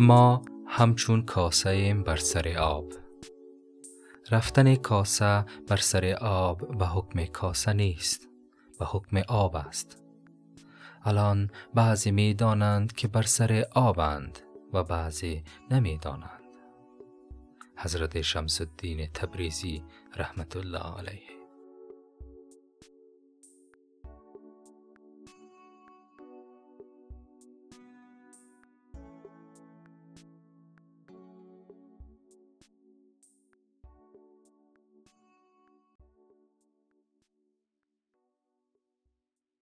ما همچون کاسه ایم بر سر آب. رفتن کاسه بر سر آب به حکم کاسه نیست به حکم آب است. الان بعضی می دانند که بر سر آبند و بعضی نمی دانند حضرت شمس الدین تبریزی رحمت الله علیه.